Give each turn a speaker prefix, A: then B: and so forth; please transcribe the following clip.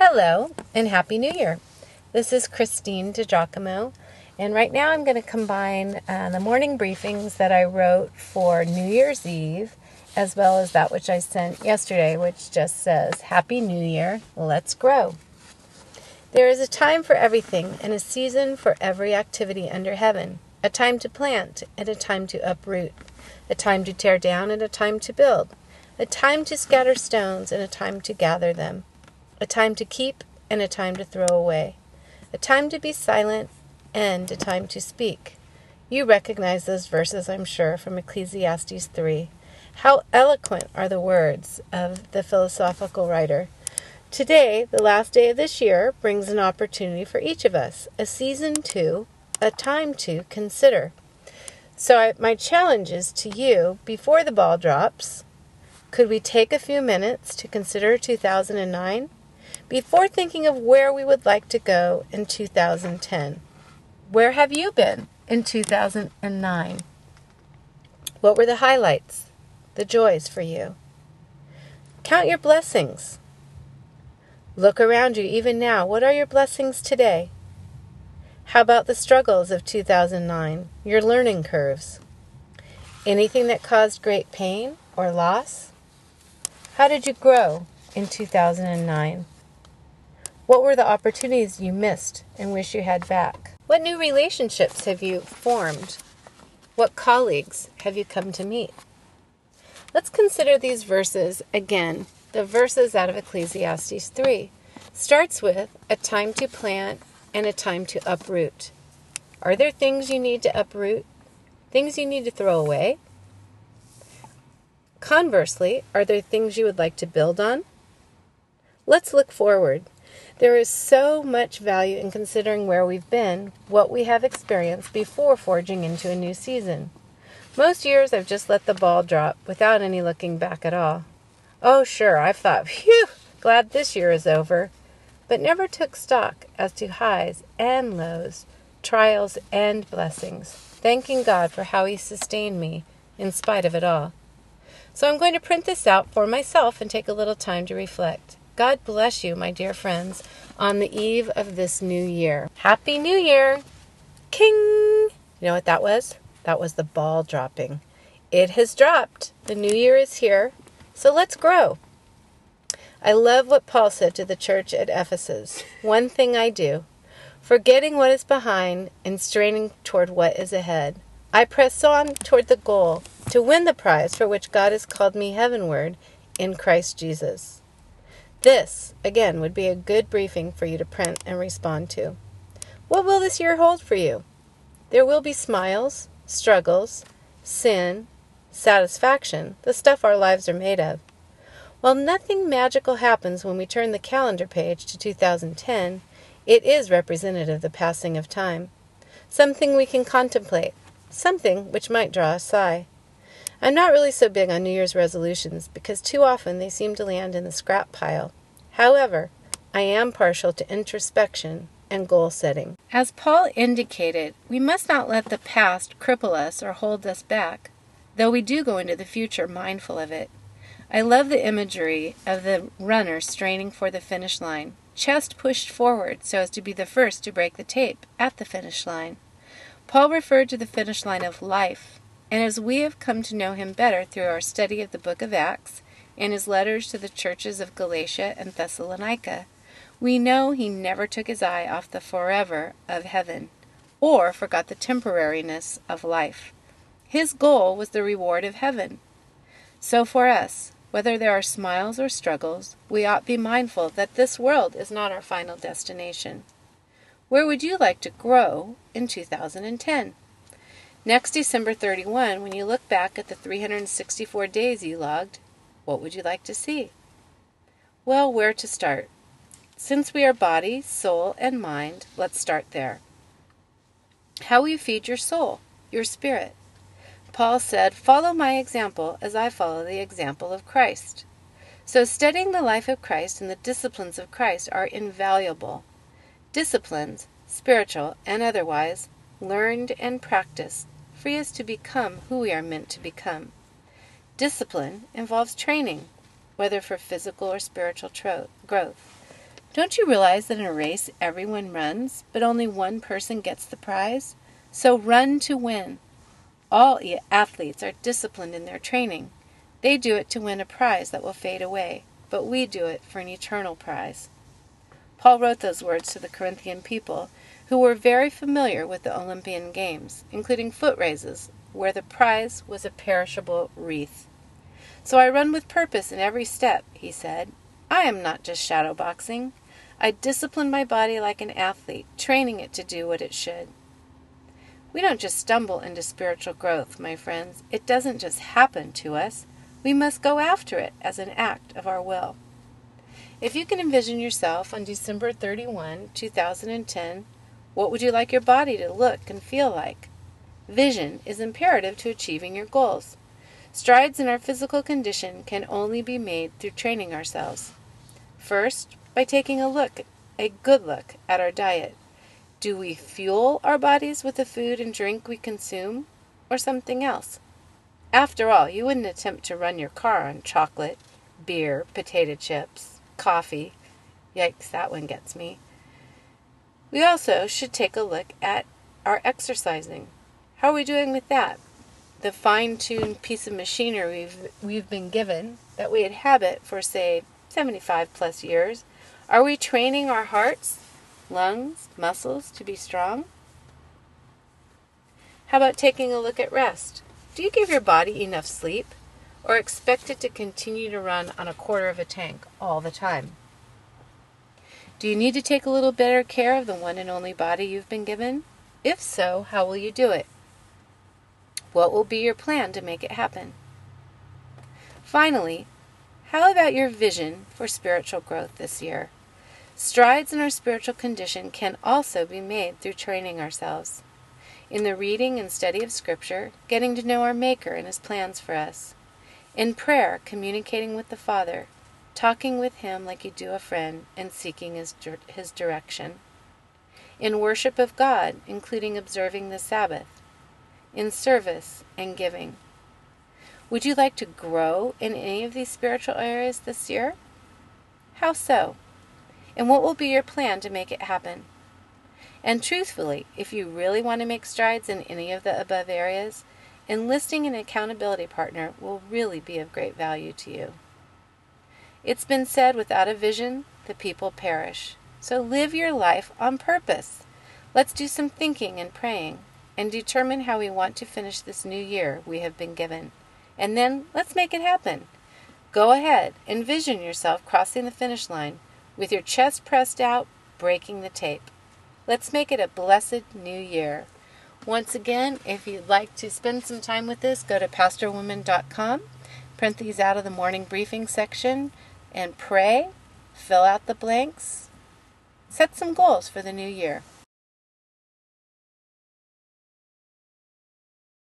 A: Hello and Happy New Year. This is Christine DiGiacomo, and right now I'm going to combine uh, the morning briefings that I wrote for New Year's Eve as well as that which I sent yesterday, which just says Happy New Year, let's grow. There is a time for everything and a season for every activity under heaven, a time to plant and a time to uproot, a time to tear down and a time to build, a time to scatter stones and a time to gather them a time to keep and a time to throw away, a time to be silent and a time to speak. You recognize those verses, I'm sure, from Ecclesiastes 3. How eloquent are the words of the philosophical writer. Today, the last day of this year, brings an opportunity for each of us, a season to, a time to consider. So, I, my challenge is to you before the ball drops could we take a few minutes to consider 2009? Before thinking of where we would like to go in 2010. Where have you been in 2009? What were the highlights, the joys for you? Count your blessings. Look around you even now. What are your blessings today? How about the struggles of 2009, your learning curves? Anything that caused great pain or loss? How did you grow in 2009? What were the opportunities you missed and wish you had back? What new relationships have you formed? What colleagues have you come to meet? Let's consider these verses again. The verses out of Ecclesiastes 3 starts with a time to plant and a time to uproot. Are there things you need to uproot? Things you need to throw away? Conversely, are there things you would like to build on? Let's look forward. There is so much value in considering where we've been, what we have experienced before forging into a new season. Most years I've just let the ball drop without any looking back at all. Oh, sure, I've thought, phew, glad this year is over, but never took stock as to highs and lows, trials and blessings, thanking God for how He sustained me in spite of it all. So I'm going to print this out for myself and take a little time to reflect. God bless you, my dear friends, on the eve of this new year. Happy New Year! King! You know what that was? That was the ball dropping. It has dropped. The new year is here. So let's grow. I love what Paul said to the church at Ephesus One thing I do, forgetting what is behind and straining toward what is ahead. I press on toward the goal to win the prize for which God has called me heavenward in Christ Jesus. This, again, would be a good briefing for you to print and respond to. What will this year hold for you? There will be smiles, struggles, sin, satisfaction, the stuff our lives are made of. While nothing magical happens when we turn the calendar page to 2010, it is representative of the passing of time. Something we can contemplate, something which might draw a sigh. I'm not really so big on New Year's resolutions because too often they seem to land in the scrap pile. However, I am partial to introspection and goal setting. As Paul indicated, we must not let the past cripple us or hold us back, though we do go into the future mindful of it. I love the imagery of the runner straining for the finish line, chest pushed forward so as to be the first to break the tape at the finish line. Paul referred to the finish line of life and as we have come to know him better through our study of the book of Acts and his letters to the churches of Galatia and Thessalonica, we know he never took his eye off the forever of heaven or forgot the temporariness of life. His goal was the reward of heaven. So for us, whether there are smiles or struggles, we ought be mindful that this world is not our final destination. Where would you like to grow in 2010? Next December 31, when you look back at the 364 days you logged, what would you like to see? Well, where to start? Since we are body, soul, and mind, let's start there. How you feed your soul, your spirit? Paul said, Follow my example as I follow the example of Christ. So, studying the life of Christ and the disciplines of Christ are invaluable. Disciplines, spiritual and otherwise, learned and practiced, free us to become who we are meant to become. Discipline involves training, whether for physical or spiritual tro- growth. Don't you realize that in a race everyone runs, but only one person gets the prize? So run to win. All athletes are disciplined in their training. They do it to win a prize that will fade away, but we do it for an eternal prize. Paul wrote those words to the Corinthian people, who were very familiar with the Olympian Games, including foot races, where the prize was a perishable wreath. So I run with purpose in every step, he said. I am not just shadow boxing. I discipline my body like an athlete, training it to do what it should. We don't just stumble into spiritual growth, my friends. It doesn't just happen to us. We must go after it as an act of our will. If you can envision yourself on December 31, 2010, what would you like your body to look and feel like? Vision is imperative to achieving your goals. Strides in our physical condition can only be made through training ourselves. First, by taking a look, a good look, at our diet. Do we fuel our bodies with the food and drink we consume, or something else? After all, you wouldn't attempt to run your car on chocolate, beer, potato chips, coffee. Yikes, that one gets me. We also should take a look at our exercising. How are we doing with that? The fine-tuned piece of machinery we've, we've been given that we inhabit for, say, 75 plus years, are we training our hearts lungs, muscles to be strong? How about taking a look at rest? Do you give your body enough sleep or expect it to continue to run on a quarter of a tank all the time? Do you need to take a little better care of the one and only body you've been given? If so, how will you do it? What will be your plan to make it happen? Finally, how about your vision for spiritual growth this year? Strides in our spiritual condition can also be made through training ourselves. In the reading and study of Scripture, getting to know our Maker and His plans for us. In prayer, communicating with the Father, talking with Him like you do a friend, and seeking His, his direction. In worship of God, including observing the Sabbath. In service and giving. Would you like to grow in any of these spiritual areas this year? How so? And what will be your plan to make it happen? And truthfully, if you really want to make strides in any of the above areas, enlisting an accountability partner will really be of great value to you. It's been said without a vision, the people perish. So live your life on purpose. Let's do some thinking and praying and determine how we want to finish this new year we have been given. And then let's make it happen. Go ahead, envision yourself crossing the finish line with your chest pressed out, breaking the tape. Let's make it a blessed new year. Once again, if you'd like to spend some time with us, go to pastorwoman.com, print these out of the morning briefing section, and pray, fill out the blanks, set some goals for the new year.